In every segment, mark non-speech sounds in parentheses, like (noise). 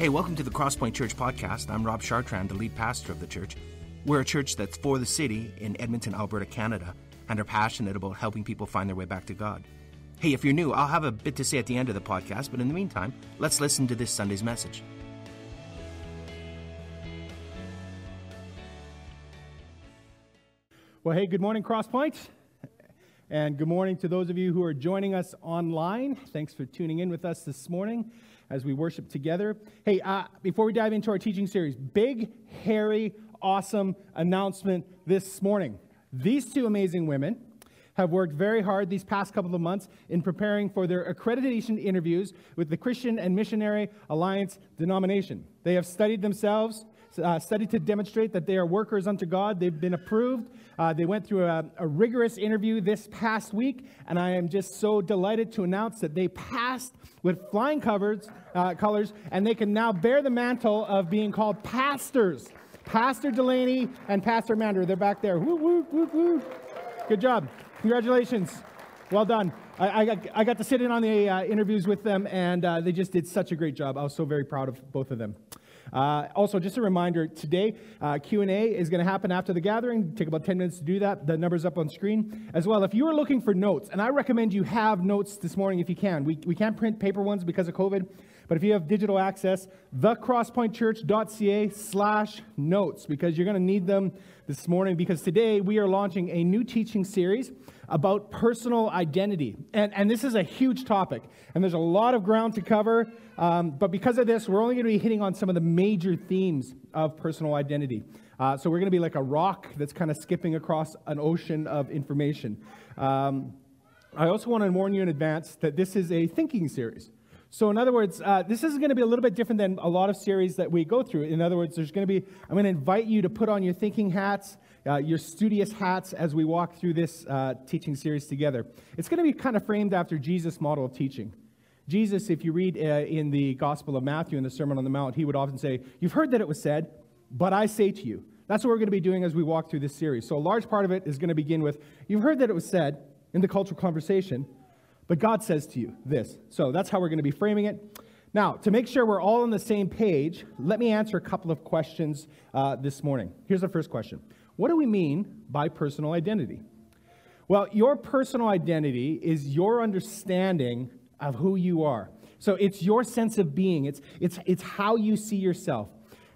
Hey, welcome to the Crosspoint Church podcast. I'm Rob Chartrand, the lead pastor of the church. We're a church that's for the city in Edmonton, Alberta, Canada, and are passionate about helping people find their way back to God. Hey, if you're new, I'll have a bit to say at the end of the podcast, but in the meantime, let's listen to this Sunday's message. Well, hey, good morning, Crosspoint. And good morning to those of you who are joining us online. Thanks for tuning in with us this morning as we worship together. Hey, uh, before we dive into our teaching series, big, hairy, awesome announcement this morning. These two amazing women have worked very hard these past couple of months in preparing for their accreditation interviews with the Christian and Missionary Alliance denomination. They have studied themselves, uh, to demonstrate that they are workers unto God. They've been approved. Uh, they went through a, a, rigorous interview this past week, and I am just so delighted to announce that they passed with flying covers, uh, colors, and they can now bear the mantle of being called pastors. Pastor Delaney and Pastor Mander, they're back there. Woo, woo, woo, woo. Good job. Congratulations. Well done. I, I, got, I got to sit in on the uh, interviews with them, and uh, they just did such a great job. I was so very proud of both of them. Uh, also, just a reminder, today uh, Q&A is going to happen after the gathering. Take about 10 minutes to do that. The number's up on screen. As well, if you are looking for notes, and I recommend you have notes this morning if you can. We, we can't print paper ones because of COVID, but if you have digital access, thecrosspointchurch.ca slash notes, because you're going to need them this morning, because today we are launching a new teaching series about personal identity. And, and this is a huge topic, and there's a lot of ground to cover. Um, but because of this, we're only going to be hitting on some of the major themes of personal identity. Uh, so we're going to be like a rock that's kind of skipping across an ocean of information. Um, I also want to warn you in advance that this is a thinking series. So, in other words, uh, this is going to be a little bit different than a lot of series that we go through. In other words, there's going to be, I'm going to invite you to put on your thinking hats uh, your studious hats as we walk through this uh, teaching series together. It's going to be kind of framed after Jesus' model of teaching. Jesus, if you read uh, in the Gospel of Matthew in the Sermon on the Mount, he would often say, You've heard that it was said, but I say to you. That's what we're going to be doing as we walk through this series. So, a large part of it is going to begin with, You've heard that it was said in the cultural conversation, but God says to you this. So, that's how we're going to be framing it. Now, to make sure we're all on the same page, let me answer a couple of questions uh, this morning. Here's the first question what do we mean by personal identity? Well, your personal identity is your understanding of who you are. So it's your sense of being, it's, it's, it's how you see yourself.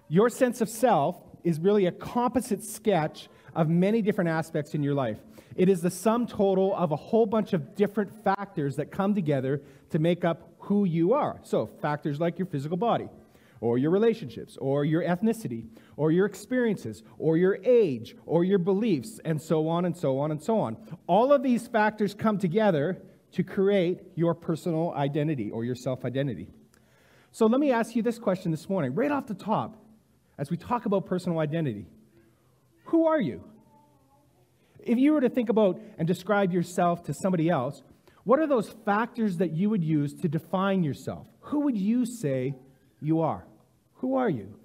Your sense of self is really a composite sketch of many different aspects in your life. It is the sum total of a whole bunch of different factors that come together to make up who you are. So, factors like your physical body, or your relationships, or your ethnicity, or your experiences, or your age, or your beliefs, and so on and so on and so on. All of these factors come together to create your personal identity or your self identity. So let me ask you this question this morning, right off the top, as we talk about personal identity Who are you? If you were to think about and describe yourself to somebody else, what are those factors that you would use to define yourself? Who would you say you are? Who are you?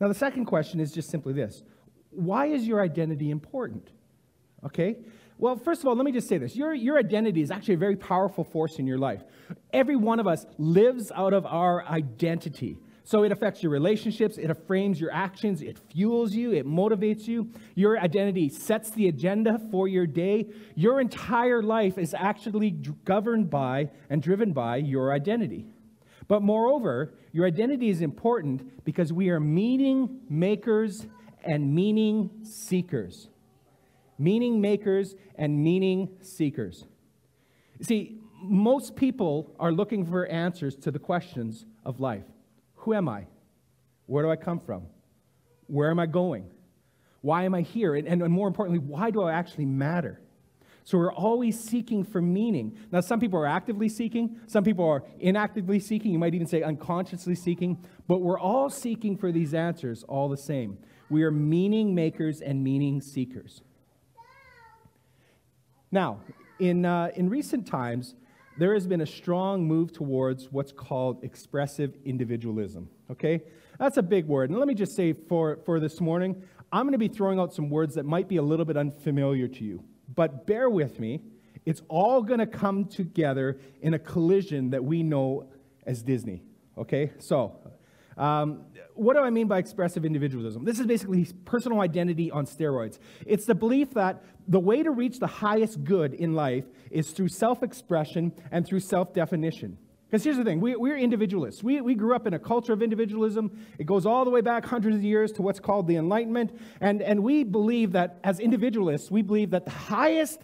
Now, the second question is just simply this Why is your identity important? Okay? Well, first of all, let me just say this. Your, your identity is actually a very powerful force in your life. Every one of us lives out of our identity. So it affects your relationships, it frames your actions, it fuels you, it motivates you. Your identity sets the agenda for your day. Your entire life is actually governed by and driven by your identity. But moreover, your identity is important because we are meaning makers and meaning seekers. Meaning makers and meaning seekers. See, most people are looking for answers to the questions of life Who am I? Where do I come from? Where am I going? Why am I here? And, and more importantly, why do I actually matter? So we're always seeking for meaning. Now, some people are actively seeking, some people are inactively seeking, you might even say unconsciously seeking, but we're all seeking for these answers all the same. We are meaning makers and meaning seekers. Now, in, uh, in recent times, there has been a strong move towards what's called expressive individualism. Okay? That's a big word. And let me just say for, for this morning, I'm going to be throwing out some words that might be a little bit unfamiliar to you but bear with me. it's all going to come together in a collision that we know as Disney. Okay? So, um, what do I mean by expressive individualism? This is basically personal identity on steroids. It's the belief that the way to reach the highest good in life is through self expression and through self definition. Because here's the thing we, we're individualists. We, we grew up in a culture of individualism. It goes all the way back hundreds of years to what's called the Enlightenment. And, and we believe that, as individualists, we believe that the highest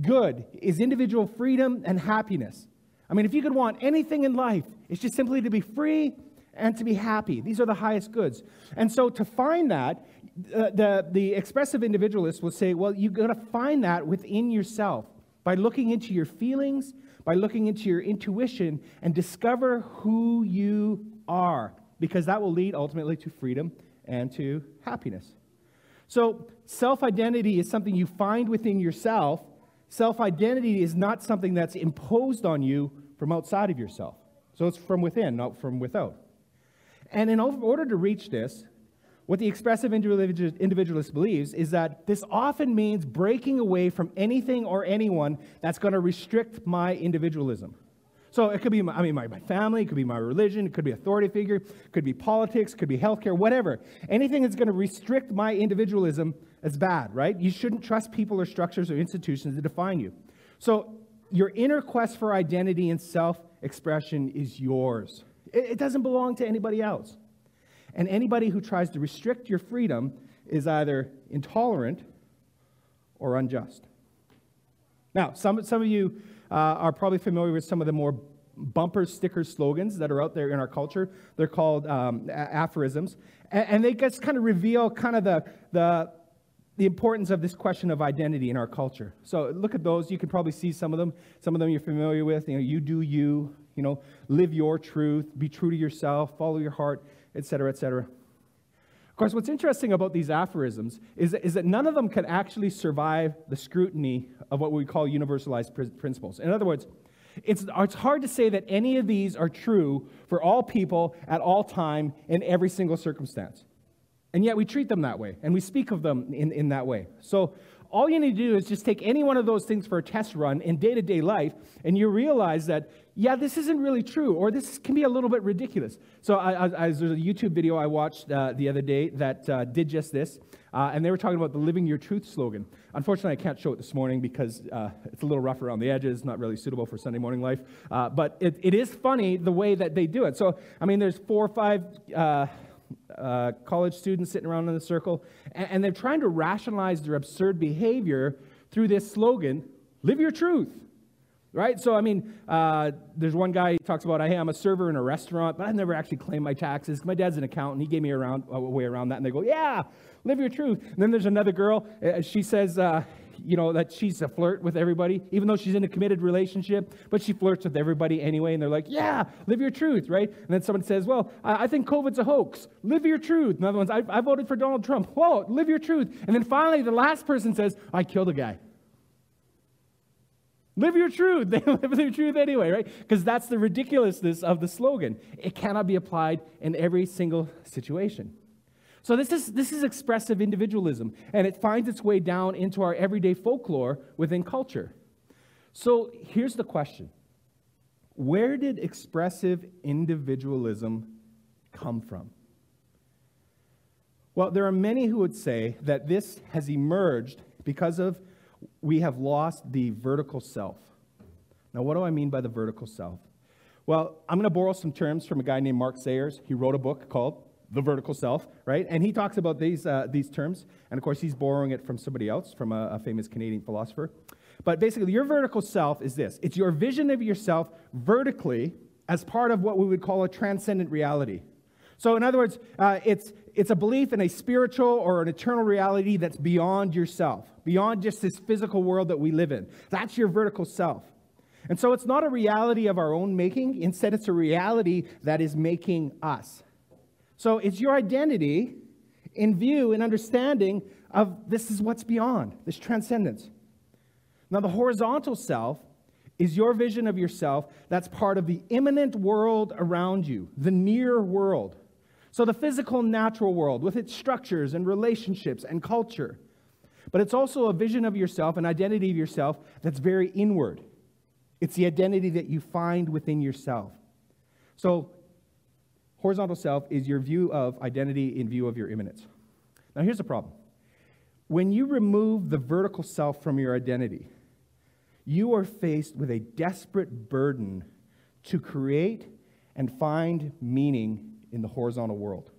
good is individual freedom and happiness. I mean, if you could want anything in life, it's just simply to be free and to be happy. These are the highest goods. And so to find that, the, the expressive individualist will say, well, you've got to find that within yourself by looking into your feelings by looking into your intuition and discover who you are, because that will lead ultimately to freedom and to happiness. So, self identity is something you find within yourself. Self identity is not something that's imposed on you from outside of yourself. So, it's from within, not from without. And in order to reach this, what the expressive individualist believes is that this often means breaking away from anything or anyone that's going to restrict my individualism. So it could be, I mean, my, my family, it could be my religion, it could be authority figure, it could be politics, it could be healthcare, whatever. Anything that's going to restrict my individualism is bad, right? You shouldn't trust people or structures or institutions to define you. So your inner quest for identity and self expression is yours. It, it doesn't belong to anybody else. And anybody who tries to restrict your freedom is either intolerant or unjust. Now, some, some of you uh, are probably familiar with some of the more bumper sticker slogans that are out there in our culture. They're called um, aphorisms. And, and, they just kind of reveal kind of the, the, the importance of this question of identity in our culture. So look at those. You can probably see some of them. Some of them you're familiar with. You know, you do you. You know, live your truth. Be true to yourself. Follow your heart etc., etc. Of course, what's interesting about these aphorisms is, is that none of them can actually survive the scrutiny of what we call universalized pr- principles. In other words, it's, it's hard to say that any of these are true for all people at all time in every single circumstance. And yet we treat them that way, and we speak of them in, in that way. So all you need to do is just take any one of those things for a test run in day to day life, and you realize that, yeah, this isn't really true, or this can be a little bit ridiculous. So, I, I, there's a YouTube video I watched uh, the other day that uh, did just this, uh, and they were talking about the Living Your Truth slogan. Unfortunately, I can't show it this morning because uh, it's a little rough around the edges, not really suitable for Sunday morning life. Uh, but it, it is funny the way that they do it. So, I mean, there's four or five uh, college students sitting around in a circle, and, and they're trying to rationalize their absurd behavior through this slogan live your truth. Right? So, I mean, uh, there's one guy who talks about, hey, I'm a server in a restaurant, but I've never actually claimed my taxes. My dad's an accountant. He gave me around, a way around that. And they go, yeah, live your truth. And then there's another girl. Uh, she says, uh, you know, that she's a flirt with everybody, even though she's in a committed relationship, but she flirts with everybody anyway. And they're like, yeah, live your truth, right? And then someone says, well, I, I think COVID's a hoax. Live your truth. Another one's, I, I voted for Donald Trump. Whoa, live your truth. And then finally, the last person says, I killed a guy. Live your truth. They (laughs) live their truth anyway, right? Because that's the ridiculousness of the slogan. It cannot be applied in every single situation. So this is, this is expressive individualism, and it finds its way down into our everyday folklore within culture. So here's the question Where did expressive individualism come from? Well, there are many who would say that this has emerged because of we have lost the vertical self. Now, what do I mean by the vertical self? Well, I'm going to borrow some terms from a guy named Mark Sayers. He wrote a book called the vertical self, right? And he talks about these, uh, these terms. And of course, he's borrowing it from somebody else, from a, a famous Canadian philosopher. But basically, your vertical self is this it's your vision of yourself vertically as part of what we would call a transcendent reality. So, in other words, uh, it's, it's a belief in a spiritual or an eternal reality that's beyond yourself, beyond just this physical world that we live in. That's your vertical self. And so, it's not a reality of our own making, instead, it's a reality that is making us. So it's your identity in view and understanding of this is what's beyond, this transcendence. Now, the horizontal self is your vision of yourself that's part of the immanent world around you, the near world. So, the physical, natural world with its structures and relationships and culture. But it's also a vision of yourself, an identity of yourself that's very inward. It's the identity that you find within yourself. So, horizontal self is your view of identity in view of your immanence. Now, here's the problem when you remove the vertical self from your identity, you are faced with a desperate burden to create and find meaning in the horizontal world.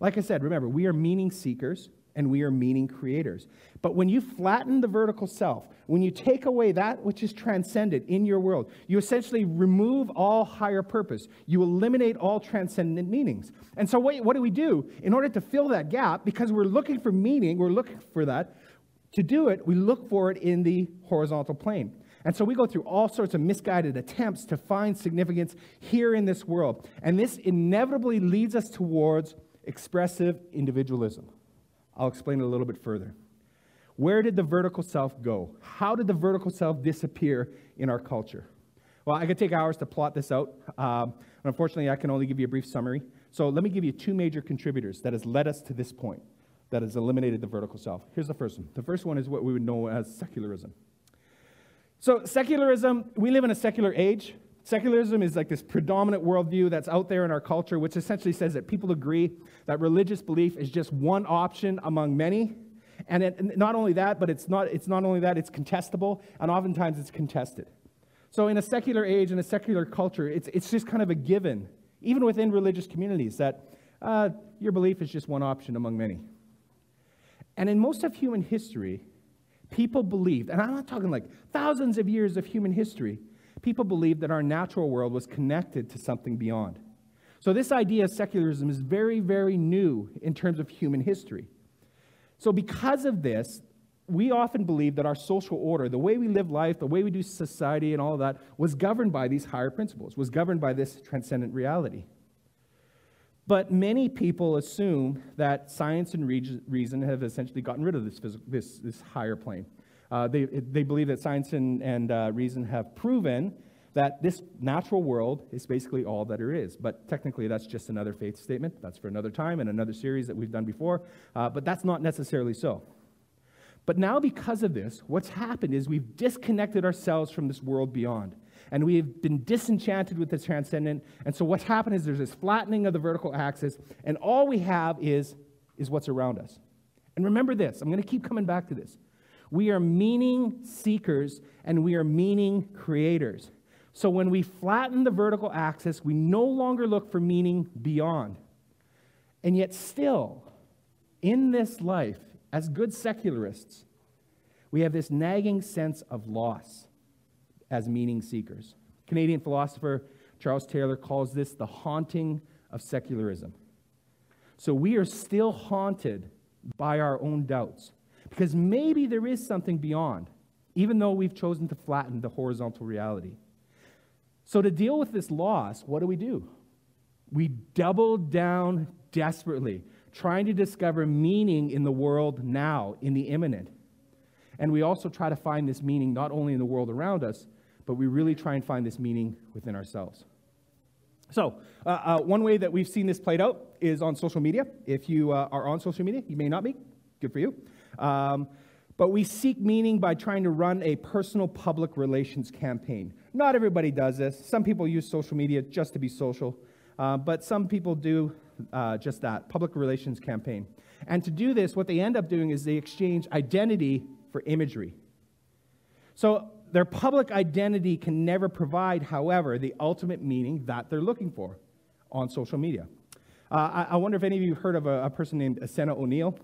Like I said, remember, we are meaning seekers and we are meaning creators. But when you flatten the vertical self, when you take away that which is transcendent in your world, you essentially remove all higher purpose. You eliminate all transcendent meanings. And so, what, what do we do? In order to fill that gap, because we're looking for meaning, we're looking for that, to do it, we look for it in the horizontal plane. And so we go through all sorts of misguided attempts to find significance here in this world. And this inevitably leads us towards expressive individualism. I'll explain it a little bit further. Where did the vertical self go? How did the vertical self disappear in our culture? Well, I could take hours to plot this out. Um, unfortunately, I can only give you a brief summary. So let me give you two major contributors that has led us to this point, that has eliminated the vertical self. Here's the first one. The first one is what we would know as secularism. So, secularism, we live in a secular age. Secularism is like this predominant worldview that's out there in our culture, which essentially says that people agree that religious belief is just one option among many. And it, not only that, but it's not, it's not only that, it's contestable, and oftentimes it's contested. So, in a secular age, in a secular culture, it's, it's just kind of a given, even within religious communities, that uh, your belief is just one option among many. And in most of human history, people believed, and I'm not talking like thousands of years of human history, people believed that our natural world was connected to something beyond. So, this idea of secularism is very, very new in terms of human history. So, because of this, we often believe that our social order, the way we live life, the way we do society, and all that, was governed by these higher principles, was governed by this transcendent reality. But many people assume that science and reason have essentially gotten rid of this, this, this higher plane. Uh, they, they believe that science and, and uh, reason have proven that this natural world is basically all that there is. But technically, that's just another faith statement. That's for another time and another series that we've done before. Uh, but that's not necessarily so. But now, because of this, what's happened is we've disconnected ourselves from this world beyond. And we've been disenchanted with the transcendent. And so, what's happened is there's this flattening of the vertical axis, and all we have is, is what's around us. And remember this I'm going to keep coming back to this. We are meaning seekers and we are meaning creators. So when we flatten the vertical axis, we no longer look for meaning beyond. And yet, still, in this life, as good secularists, we have this nagging sense of loss as meaning seekers. Canadian philosopher Charles Taylor calls this the haunting of secularism. So we are still haunted by our own doubts. Because maybe there is something beyond, even though we've chosen to flatten the horizontal reality. So, to deal with this loss, what do we do? We double down desperately, trying to discover meaning in the world now, in the immanent. And we also try to find this meaning not only in the world around us, but we really try and find this meaning within ourselves. So, uh, uh, one way that we've seen this played out is on social media. If you uh, are on social media, you may not be. Good for you. Um, but we seek meaning by trying to run a personal public relations campaign. Not everybody does this. Some people use social media just to be social, uh, but some people do uh, just that public relations campaign. And to do this, what they end up doing is they exchange identity for imagery. So their public identity can never provide, however, the ultimate meaning that they're looking for on social media. Uh, I, I, wonder if any of you have heard of a, a person named Essena O'Neill.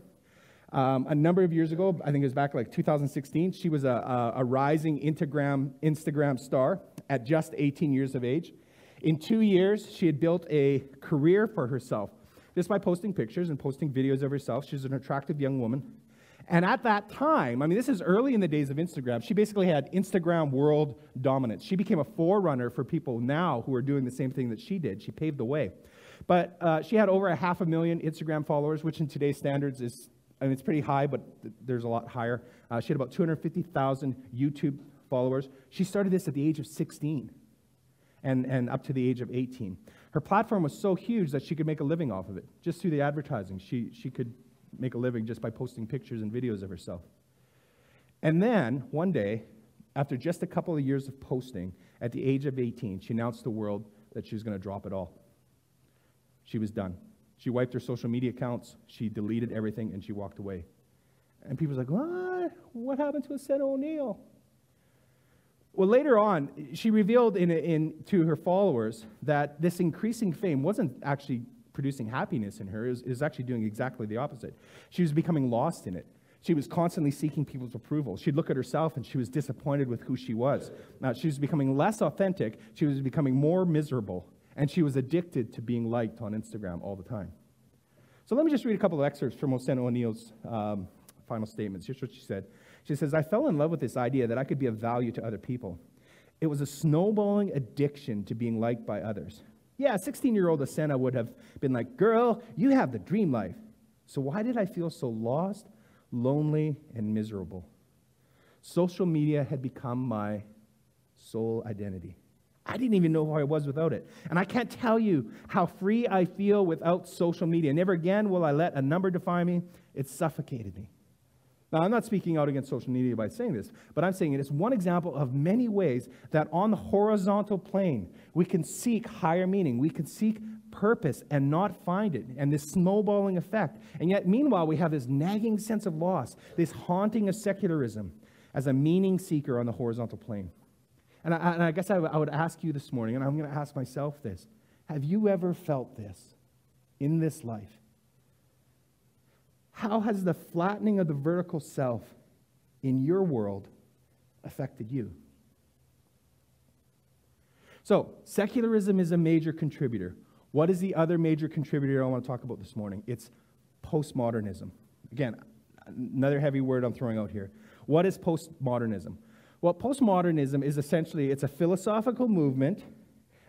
Um, a number of years ago, I think it was back like 2016, she was a, a, a rising Instagram, Instagram star at just 18 years of age. In two years, she had built a career for herself just by posting pictures and posting videos of herself. She's an attractive young woman. And at that time, I mean, this is early in the days of Instagram, she basically had Instagram world dominance. She became a forerunner for people now who are doing the same thing that she did. She paved the way. But uh, she had over a half a million Instagram followers, which in today's standards is I mean, it's pretty high, but th- there's a lot higher. Uh, she had about 250,000 YouTube followers. She started this at the age of 16 and, and up to the age of 18. Her platform was so huge that she could make a living off of it just through the advertising. She, she could make a living just by posting pictures and videos of herself. And then, one day, after just a couple of years of posting, at the age of 18, she announced to the world that she was going to drop it all. She was done. She wiped her social media accounts, she deleted everything, and she walked away. And people's like, what? What happened to Essena O'Neill? Well, later on, she revealed in, in, to her followers that this increasing fame wasn't actually producing happiness in her, it was, it was actually doing exactly the opposite. She was becoming lost in it. She was constantly seeking people's approval. She'd look at herself and she was disappointed with who she was. Now, she was becoming less authentic, she was becoming more miserable, and she was addicted to being liked on Instagram all the time. So let me just read a couple of excerpts from Essena O'Neill's um, final statements. Here's what she said. She says, I fell in love with this idea that I could be of value to other people. It was a snowballing addiction to being liked by others. Yeah, 16 year old Essena would have been like, Girl, you have the dream life. So why did I feel so lost, lonely, and miserable. Social media had become my sole identity. I didn't even know who I was without it. And I can't tell you how free I feel without social media. Never again will I let a number define me. It suffocated me. Now, I'm not speaking out against social media by saying this, but I'm saying it is one example of many ways that on the horizontal plane, we can seek higher meaning. We can seek purpose and not find it, and this snowballing effect. And yet, meanwhile, we have this nagging sense of loss, this haunting of secularism as a meaning seeker on the horizontal plane. And I, and I guess I, w- I would ask you this morning, and I'm going to ask myself this Have you ever felt this in this life? How has the flattening of the vertical self in your world affected you? So, secularism is a major contributor. What is the other major contributor I want to talk about this morning? It's postmodernism. Again, another heavy word I'm throwing out here. What is postmodernism? Well, postmodernism is essentially it's a philosophical movement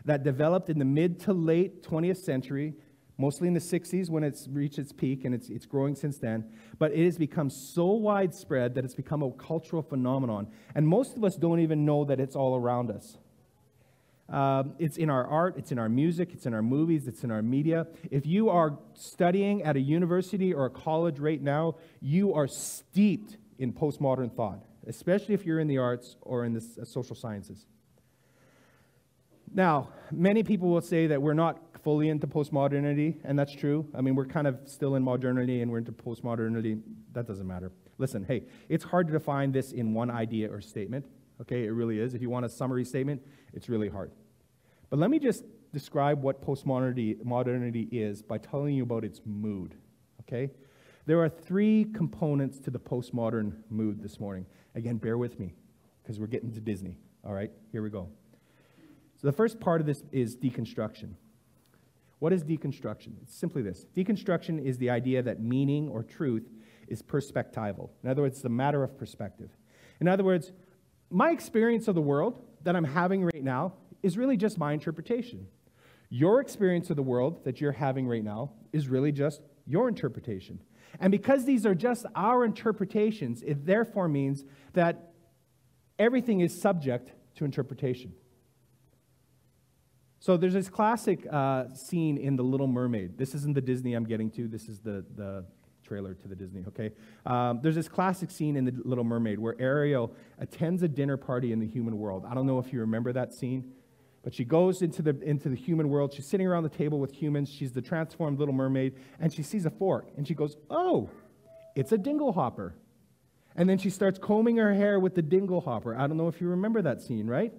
that developed in the mid to late 20th century, mostly in the 60s when it's reached its peak, and it's, it's growing since then. But it has become so widespread that it's become a cultural phenomenon. And most of us don't even know that it's all around us. Um, it's in our art, it's in our music, it's in our movies, it's in our media. If you are studying at a university or a college right now, you are steeped in postmodern thought, especially if you're in the arts or in the uh, social sciences. Now, many people will say that we're not fully into postmodernity, and that's true. I mean, we're kind of still in modernity and we're into postmodernity. That doesn't matter. Listen, hey, it's hard to define this in one idea or statement. Okay, it really is. If you want a summary statement, it's really hard. But let me just describe what postmodernity modernity is by telling you about its mood. Okay? There are three components to the postmodern mood this morning. Again, bear with me because we're getting to Disney. All right, here we go. So the first part of this is deconstruction. What is deconstruction? It's simply this deconstruction is the idea that meaning or truth is perspectival. In other words, it's a matter of perspective. In other words, my experience of the world that I'm having right now is really just my interpretation. Your experience of the world that you're having right now is really just your interpretation. And because these are just our interpretations, it therefore means that everything is subject to interpretation. So there's this classic uh, scene in The Little Mermaid. This isn't the Disney I'm getting to, this is the, the trailer to the Disney, okay? Um, there's this classic scene in The Little Mermaid where Ariel attends a dinner party in the human world. I don't know if you remember that scene, but she goes into the, into the human world. She's sitting around the table with humans. She's the transformed Little Mermaid, and she sees a fork, and she goes, Oh, it's a dingle hopper. And then she starts combing her hair with the dingle hopper. I don't know if you remember that scene, right?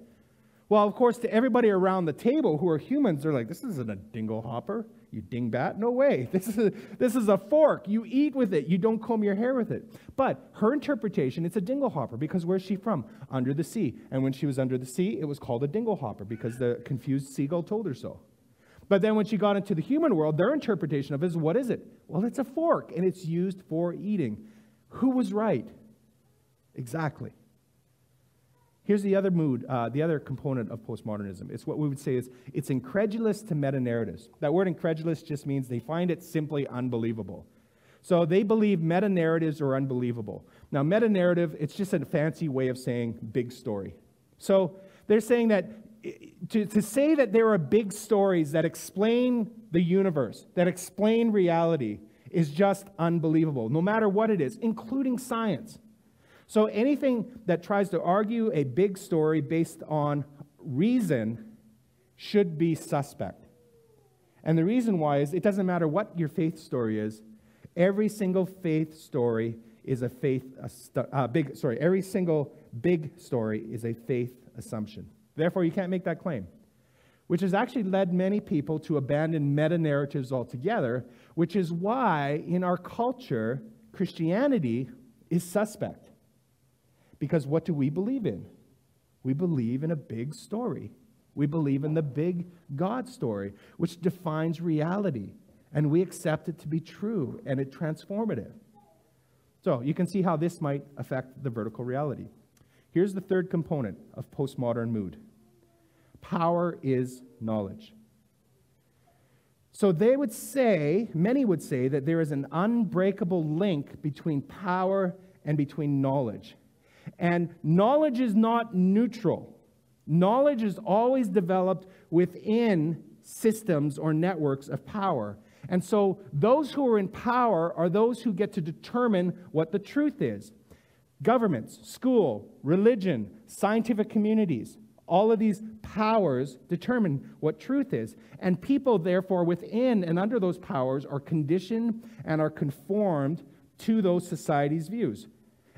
Well, of course, to everybody around the table who are humans, they're like, this isn't a dingle hopper, you dingbat. No way. (laughs) This is, a, this is a fork. You eat with it. You don't comb your hair with it. But her interpretation, it's a dingle hopper because where's she from? Under the sea. And when she was under the sea, it was called a dingle hopper because the confused seagull told her so. But then when she got into the human world, their interpretation of it is what is it? Well, it's a fork and it's used for eating. Who was right? Exactly. Here's the other mood, uh, the other component of postmodernism. It's what we would say is it's incredulous to meta narratives. That word incredulous just means they find it simply unbelievable. So they believe meta narratives are unbelievable. Now, meta narrative, it's just a fancy way of saying big story. So they're saying that to, to say that there are big stories that explain the universe, that explain reality, is just unbelievable, no matter what it is, including science. So anything that tries to argue a big story based on reason should be suspect. And the reason why is it doesn't matter what your faith story is, every single faith story is a faith, a uh, big, sorry, every single big story is a faith assumption. Therefore, you can't make that claim, which has actually led many people to abandon meta narratives altogether, which is why in our culture, Christianity is suspect. Because what do we believe in? We believe in a big story. We believe in the big God story, which defines reality, and we accept it to be true and it transformative. So you can see how this might affect the vertical reality. Here's the third component of postmodern mood power is knowledge. So they would say, many would say, that there is an unbreakable link between power and between knowledge. And knowledge is not neutral. Knowledge is always developed within systems or networks of power. And so those who are in power are those who get to determine what the truth is. Governments, school, religion, scientific communities, all of these powers determine what truth is. And people, therefore, within and under those powers are conditioned and are conformed to those societies' views.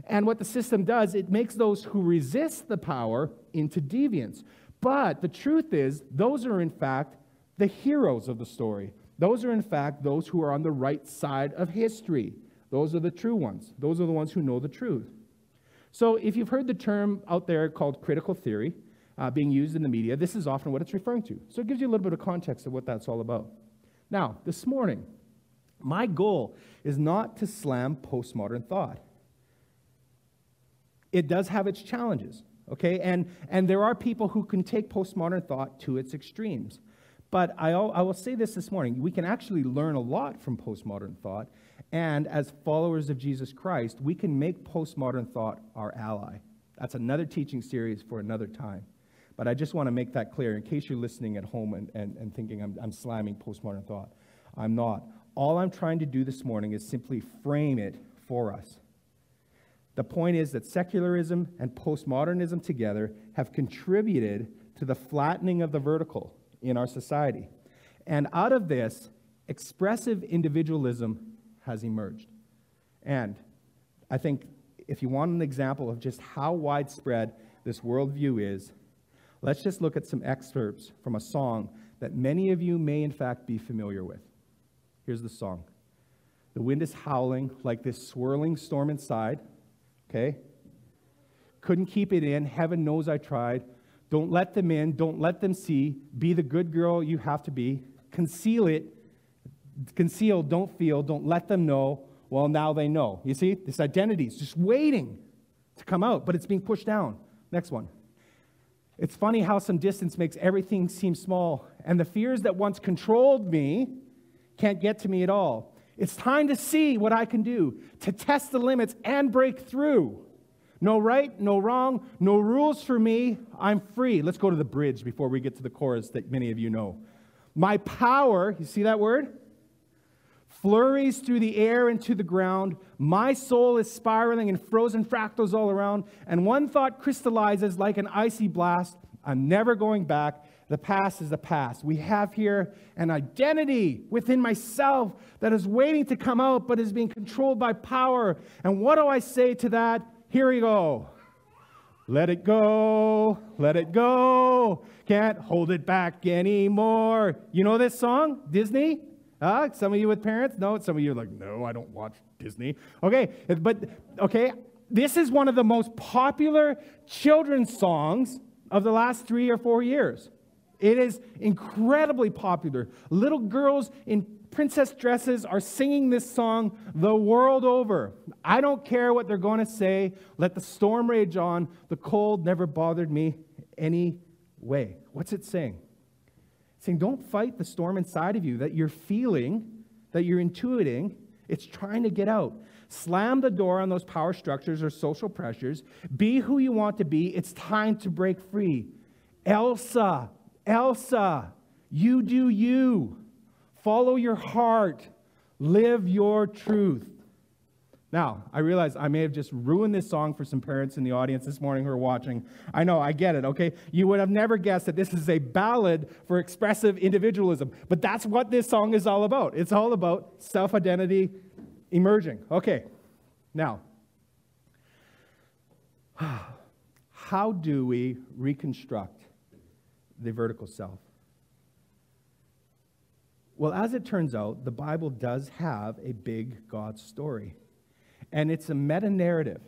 And what the system does, it makes those who resist the power into deviants. But the truth is, those are in fact the heroes of the story. Those are in fact those who are on the right side of history. Those are the true ones. Those are the ones who know the truth. So if you've heard the term out there called critical theory uh, being used in the media, this is often what it's referring to. So it gives you a little bit of context of what that's all about. Now, this morning, my goal is not to slam postmodern thought it does have its challenges, okay? And, and there are people who can take postmodern thought to its extremes. But I, I will say this this morning we can actually learn a lot from postmodern thought. And as followers of Jesus Christ, we can make postmodern thought our ally. That's another teaching series for another time. But I just want to make that clear in case you're listening at home and, and, and thinking I'm, I'm slamming postmodern thought. I'm not. All I'm trying to do this morning is simply frame it for us. The point is that secularism and postmodernism together have contributed to the flattening of the vertical in our society. And out of this, expressive individualism has emerged. And I think if you want an example of just how widespread this worldview is, let's just look at some excerpts from a song that many of you may, in fact, be familiar with. Here's the song The wind is howling like this swirling storm inside okay? Couldn't keep it in. Heaven knows I tried. Don't let them in. Don't let them see. Be the good girl you have to be. Conceal it. Conceal, don't feel. Don't let them know. Well, now they know. You see, this identity is just waiting to come out, but it's being pushed down. Next one. It's funny how some distance makes everything seem small, and the fears that once controlled me can't get to me at all. It's time to see what I can do, to test the limits and break through. No right, no wrong, no rules for me. I'm free. Let's go to the bridge before we get to the chorus that many of you know. My power, you see that word? Flurries through the air and to the ground. My soul is spiraling in frozen fractals all around. And one thought crystallizes like an icy blast. I'm never going back. The past is the past. We have here an identity within myself that is waiting to come out but is being controlled by power. And what do I say to that? Here we go. Let it go, let it go. Can't hold it back anymore. You know this song, Disney? Uh, some of you with parents? No, some of you are like, no, I don't watch Disney. Okay, but okay, this is one of the most popular children's songs of the last three or four years. It is incredibly popular. Little girls in princess dresses are singing this song the world over. I don't care what they're going to say. Let the storm rage on. The cold never bothered me any way. What's it saying? It's saying don't fight the storm inside of you that you're feeling, that you're intuiting. It's trying to get out. Slam the door on those power structures or social pressures. Be who you want to be. It's time to break free. Elsa, Elsa, you do you. Follow your heart. Live your truth. Now, I realize I may have just ruined this song for some parents in the audience this morning who are watching. I know, I get it, okay? You would have never guessed that this is a ballad for expressive individualism, but that's what this song is all about. It's all about self identity emerging. Okay, now, (sighs) how do we reconstruct the vertical self? Well, as it turns out, the Bible does have a big God story. And it's a meta narrative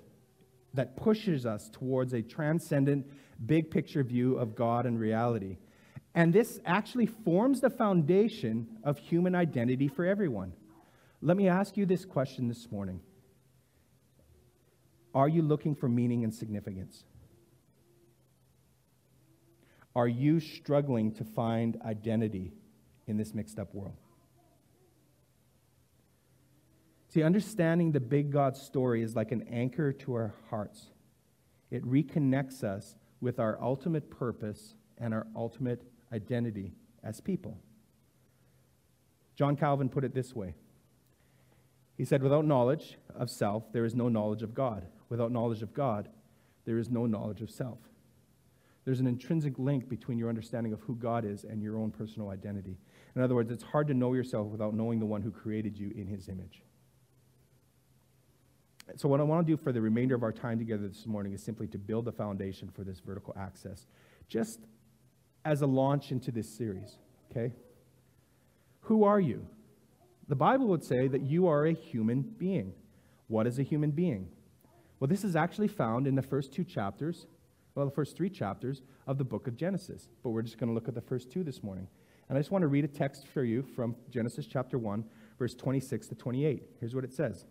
that pushes us towards a transcendent, big picture view of God and reality. And this actually forms the foundation of human identity for everyone. Let me ask you this question this morning Are you looking for meaning and significance? Are you struggling to find identity in this mixed up world? See, understanding the big God story is like an anchor to our hearts. It reconnects us with our ultimate purpose and our ultimate identity as people. John Calvin put it this way He said, Without knowledge of self, there is no knowledge of God. Without knowledge of God, there is no knowledge of self. There's an intrinsic link between your understanding of who God is and your own personal identity. In other words, it's hard to know yourself without knowing the one who created you in his image. So, what I want to do for the remainder of our time together this morning is simply to build a foundation for this vertical access, just as a launch into this series, okay? Who are you? The Bible would say that you are a human being. What is a human being? Well, this is actually found in the first two chapters, well, the first three chapters of the book of Genesis, but we're just going to look at the first two this morning. And I just want to read a text for you from Genesis chapter 1, verse 26 to 28. Here's what it says.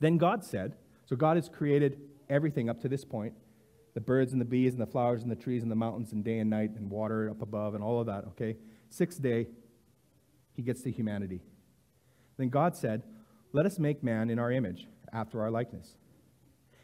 Then God said, so God has created everything up to this point the birds and the bees and the flowers and the trees and the mountains and day and night and water up above and all of that, okay? Sixth day, he gets to humanity. Then God said, Let us make man in our image, after our likeness,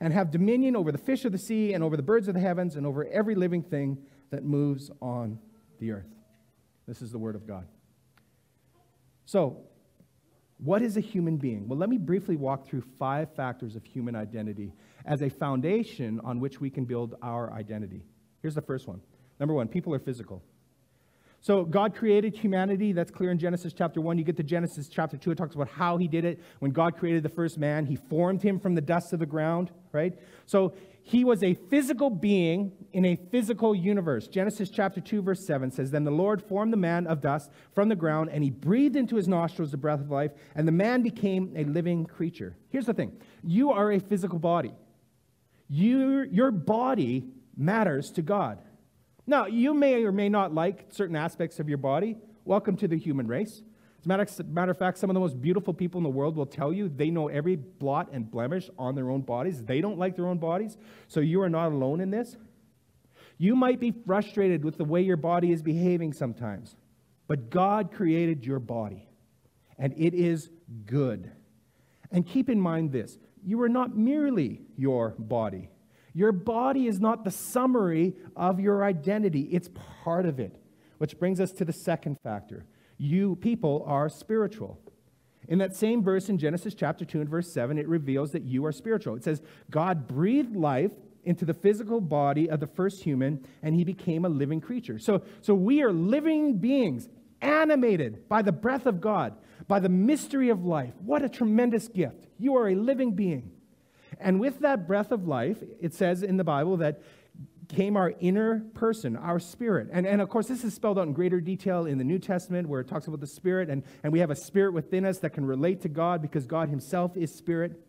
and have dominion over the fish of the sea, and over the birds of the heavens, and over every living thing that moves on the earth. This is the word of God. So, what is a human being? Well, let me briefly walk through five factors of human identity as a foundation on which we can build our identity. Here's the first one. Number one, people are physical. So God created humanity. That's clear in Genesis chapter 1. You get to Genesis chapter 2, it talks about how he did it. When God created the first man, he formed him from the dust of the ground, right? So he was a physical being in a physical universe. Genesis chapter 2, verse 7 says, Then the Lord formed the man of dust from the ground, and he breathed into his nostrils the breath of life, and the man became a living creature. Here's the thing you are a physical body, you, your body matters to God. Now, you may or may not like certain aspects of your body. Welcome to the human race. As a matter, of fact, some of the most beautiful people in the world will tell you they know every blot and blemish on their own bodies. They don't like their own bodies, so you are not alone in this. You might be frustrated with the way your body is behaving sometimes, but God created your body, and it is good. And keep in mind this you are not merely your body. Your body is not the summary of your identity, it's part of it. Which brings us to the second factor. You people are spiritual. In that same verse in Genesis chapter 2 and verse 7, it reveals that you are spiritual. It says, God breathed life into the physical body of the first human, and he became a living creature. So, so we are living beings, animated by the breath of God, by the mystery of life. What a tremendous gift. You are a living being. And with that breath of life, it says in the Bible that came our inner person, our spirit. And, and of course, this is spelled out in greater detail in the New Testament where it talks about the spirit, and, and we have a spirit within us that can relate to God because God Himself is spirit.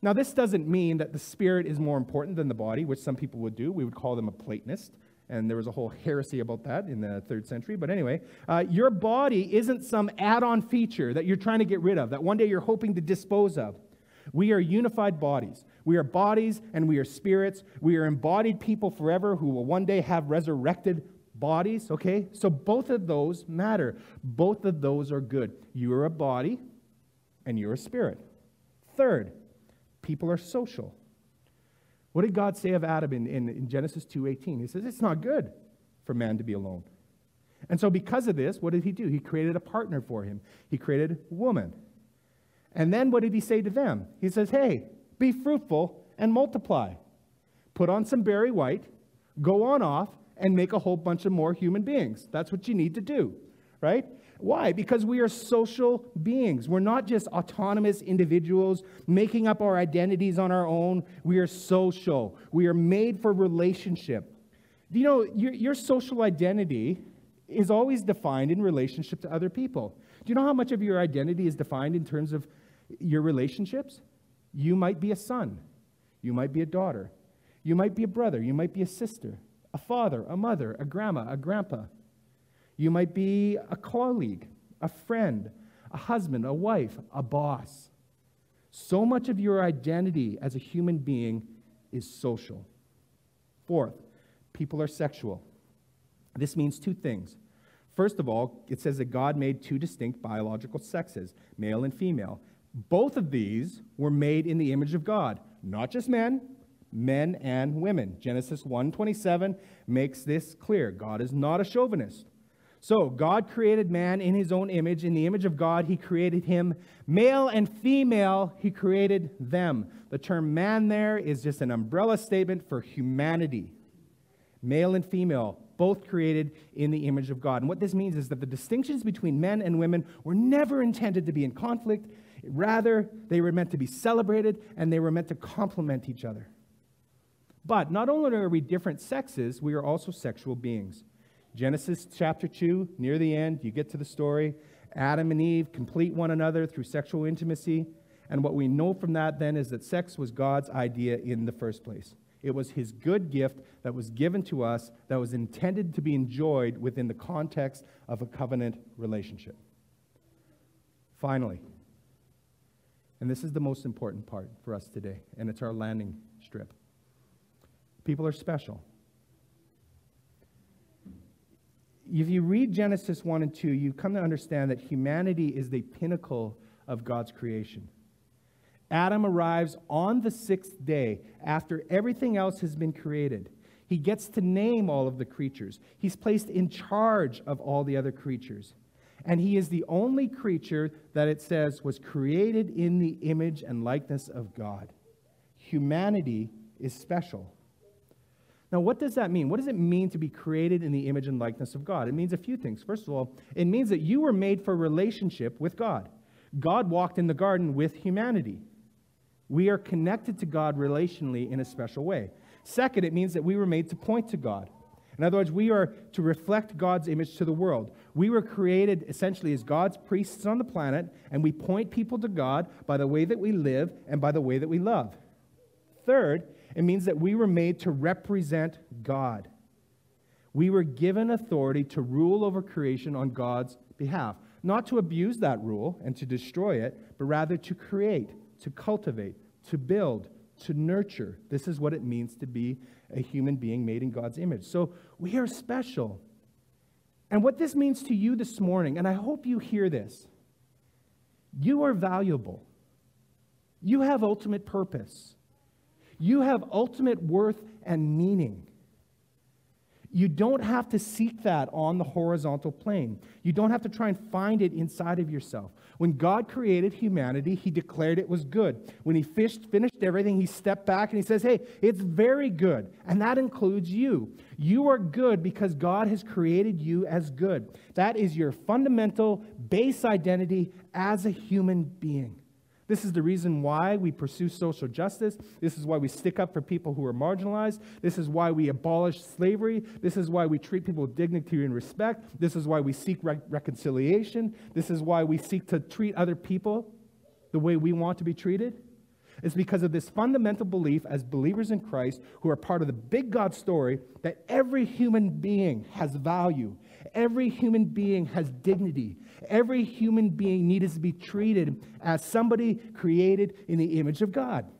Now, this doesn't mean that the spirit is more important than the body, which some people would do. We would call them a Platonist. And there was a whole heresy about that in the third century. But anyway, uh, your body isn't some add on feature that you're trying to get rid of, that one day you're hoping to dispose of. We are unified bodies. We are bodies and we are spirits. We are embodied people forever who will one day have resurrected bodies, okay? So both of those matter. Both of those are good. You are a body and you're a spirit. Third, people are social. What did God say of Adam in, in, in Genesis 2.18? He says, it's not good for man to be alone. And so because of this, what did he do? He created a partner for him. He created woman. And then what did he say to them? He says, hey, be fruitful and multiply. Put on some Barry White, go on off, and make a whole bunch of more human beings. That's what you need to do, right? Why? Because we are social beings. We're not just autonomous individuals making up our identities on our own. We are social. We are made for relationship. You know your, your social identity is always defined in relationship to other people? Do you know how much of your identity is defined in terms of your relationships? You might be a son. You might be a daughter. You might be a brother. You might be a sister, a father, a mother, a grandma, a grandpa. You might be a colleague, a friend, a husband, a wife, a boss. So much of your identity as a human being is social. Fourth, people are sexual. This means two things. First of all, it says that God made two distinct biological sexes, male and female. Both of these were made in the image of God, not just men, men and women. Genesis 1:27 makes this clear. God is not a chauvinist. So, God created man in his own image. In the image of God, he created him. Male and female, he created them. The term man there is just an umbrella statement for humanity. Male and female, both created in the image of God. And what this means is that the distinctions between men and women were never intended to be in conflict. Rather, they were meant to be celebrated and they were meant to complement each other. But not only are we different sexes, we are also sexual beings. Genesis chapter 2, near the end, you get to the story. Adam and Eve complete one another through sexual intimacy. And what we know from that then is that sex was God's idea in the first place. It was his good gift that was given to us that was intended to be enjoyed within the context of a covenant relationship. Finally, and this is the most important part for us today, and it's our landing strip. People are special. if you read Genesis 1 and 2, you come to understand that humanity is the pinnacle of God's creation. Adam arrives on the sixth day after everything else has been created. He gets to name all of the creatures. He's placed in charge of all the other creatures. And he is the only creature that it says was created in the image and likeness of God. Humanity is special. Now, what does that mean? What does it mean to be created in the image and likeness of God? It means a few things. First of all, it means that you were made for relationship with God. God walked in the garden with humanity. We are connected to God relationally in a special way. Second, it means that we were made to point to God. In other words, we are to reflect God's image to the world. We were created essentially as God's priests on the planet, and we point people to God by the way that we live and by the way that we love. Third, it means that we were made to represent God. We were given authority to rule over creation on God's behalf. Not to abuse that rule and to destroy it, but rather to create, to cultivate, to build, to nurture. This is what it means to be a human being made in God's image. So we are special. And what this means to you this morning, and I hope you hear this you are valuable, you have ultimate purpose. You have ultimate worth and meaning. You don't have to seek that on the horizontal plane. You don't have to try and find it inside of yourself. When God created humanity, He declared it was good. When He fished, finished everything, He stepped back and He says, Hey, it's very good. And that includes you. You are good because God has created you as good. That is your fundamental base identity as a human being. This is the reason why we pursue social justice. This is why we stick up for people who are marginalized. This is why we abolish slavery. This is why we treat people with dignity and respect. This is why we seek re- reconciliation. This is why we seek to treat other people the way we want to be treated. It's because of this fundamental belief as believers in Christ who are part of the big God story that every human being has value Every human being has dignity. Every human being needs to be treated as somebody created in the image of God.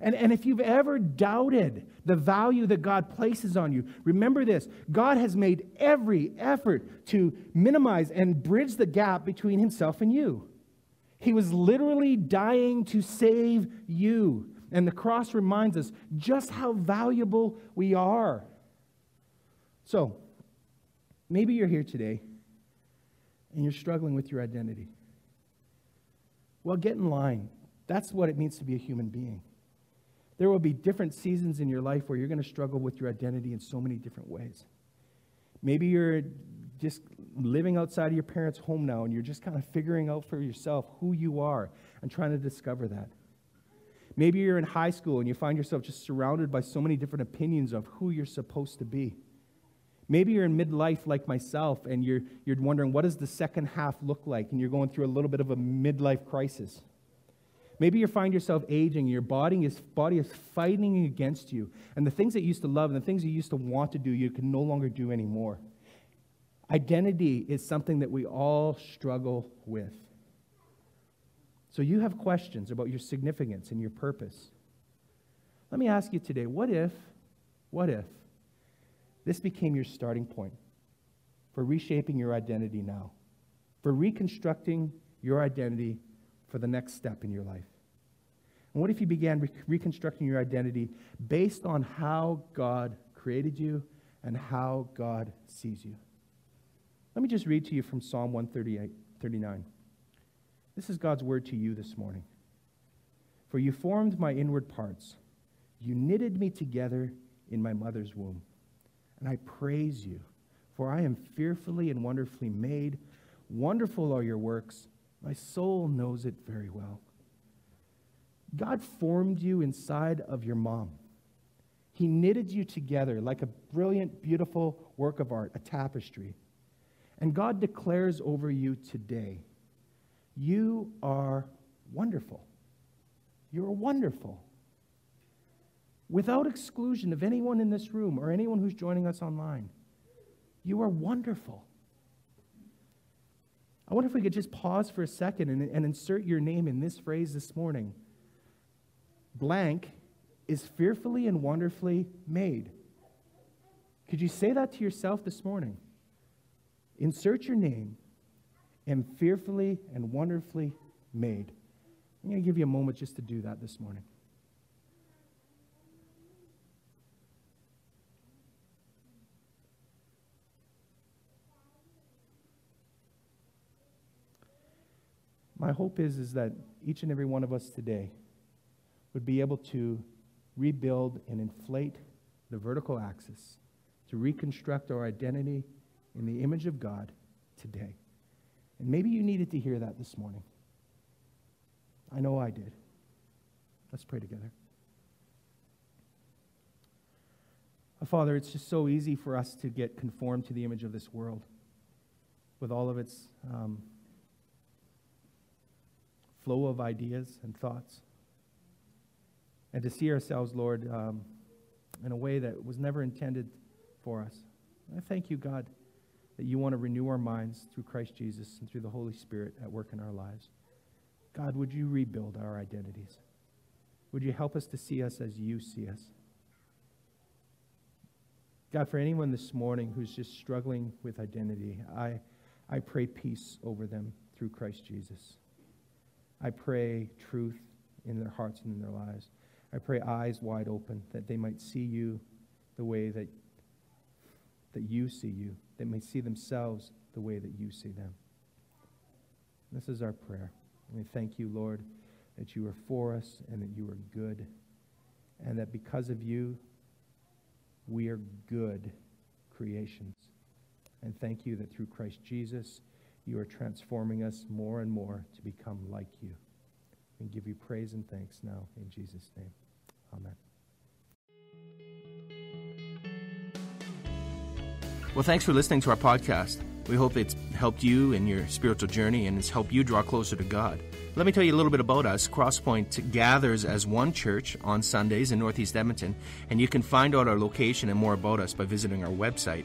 And, and if you've ever doubted the value that God places on you, remember this God has made every effort to minimize and bridge the gap between himself and you. He was literally dying to save you. And the cross reminds us just how valuable we are. So, maybe you're here today and you're struggling with your identity. Well, get in line. That's what it means to be a human being. There will be different seasons in your life where you're going to struggle with your identity in so many different ways. Maybe you're just living outside of your parents' home now and you're just kind of figuring out for yourself who you are and trying to discover that. Maybe you're in high school and you find yourself just surrounded by so many different opinions of who you're supposed to be. Maybe you're in midlife like myself and you're, you're wondering what does the second half look like and you're going through a little bit of a midlife crisis. Maybe you find yourself aging, your body is, body is fighting against you, and the things that you used to love and the things you used to want to do, you can no longer do anymore. Identity is something that we all struggle with. So you have questions about your significance and your purpose. Let me ask you today what if, what if this became your starting point for reshaping your identity now, for reconstructing your identity for the next step in your life? And what if you began re- reconstructing your identity based on how God created you and how God sees you? Let me just read to you from Psalm 138, 39. This is God's word to you this morning. For you formed my inward parts, you knitted me together in my mother's womb. And I praise you, for I am fearfully and wonderfully made. Wonderful are your works. My soul knows it very well. God formed you inside of your mom. He knitted you together like a brilliant, beautiful work of art, a tapestry. And God declares over you today you are wonderful. You're wonderful. Without exclusion of anyone in this room or anyone who's joining us online, you are wonderful. I wonder if we could just pause for a second and, and insert your name in this phrase this morning. Blank is fearfully and wonderfully made. Could you say that to yourself this morning? Insert your name and fearfully and wonderfully made. I'm going to give you a moment just to do that this morning. My hope is, is that each and every one of us today would be able to rebuild and inflate the vertical axis, to reconstruct our identity in the image of God today. And maybe you needed to hear that this morning. I know I did. Let's pray together. Father, it's just so easy for us to get conformed to the image of this world with all of its um, flow of ideas and thoughts. And to see ourselves, Lord, um, in a way that was never intended for us. I thank you, God that you want to renew our minds through Christ Jesus and through the Holy Spirit at work in our lives. God, would you rebuild our identities? Would you help us to see us as you see us? God, for anyone this morning who's just struggling with identity, I, I pray peace over them through Christ Jesus. I pray truth in their hearts and in their lives. I pray eyes wide open that they might see you the way that, that you see you they may see themselves the way that you see them. This is our prayer. And we thank you, Lord, that you are for us and that you are good, and that because of you, we are good creations. And thank you that through Christ Jesus, you are transforming us more and more to become like you. We give you praise and thanks now in Jesus' name. Amen. Well, thanks for listening to our podcast. We hope it's helped you in your spiritual journey and has helped you draw closer to God. Let me tell you a little bit about us. Crosspoint gathers as one church on Sundays in Northeast Edmonton, and you can find out our location and more about us by visiting our website,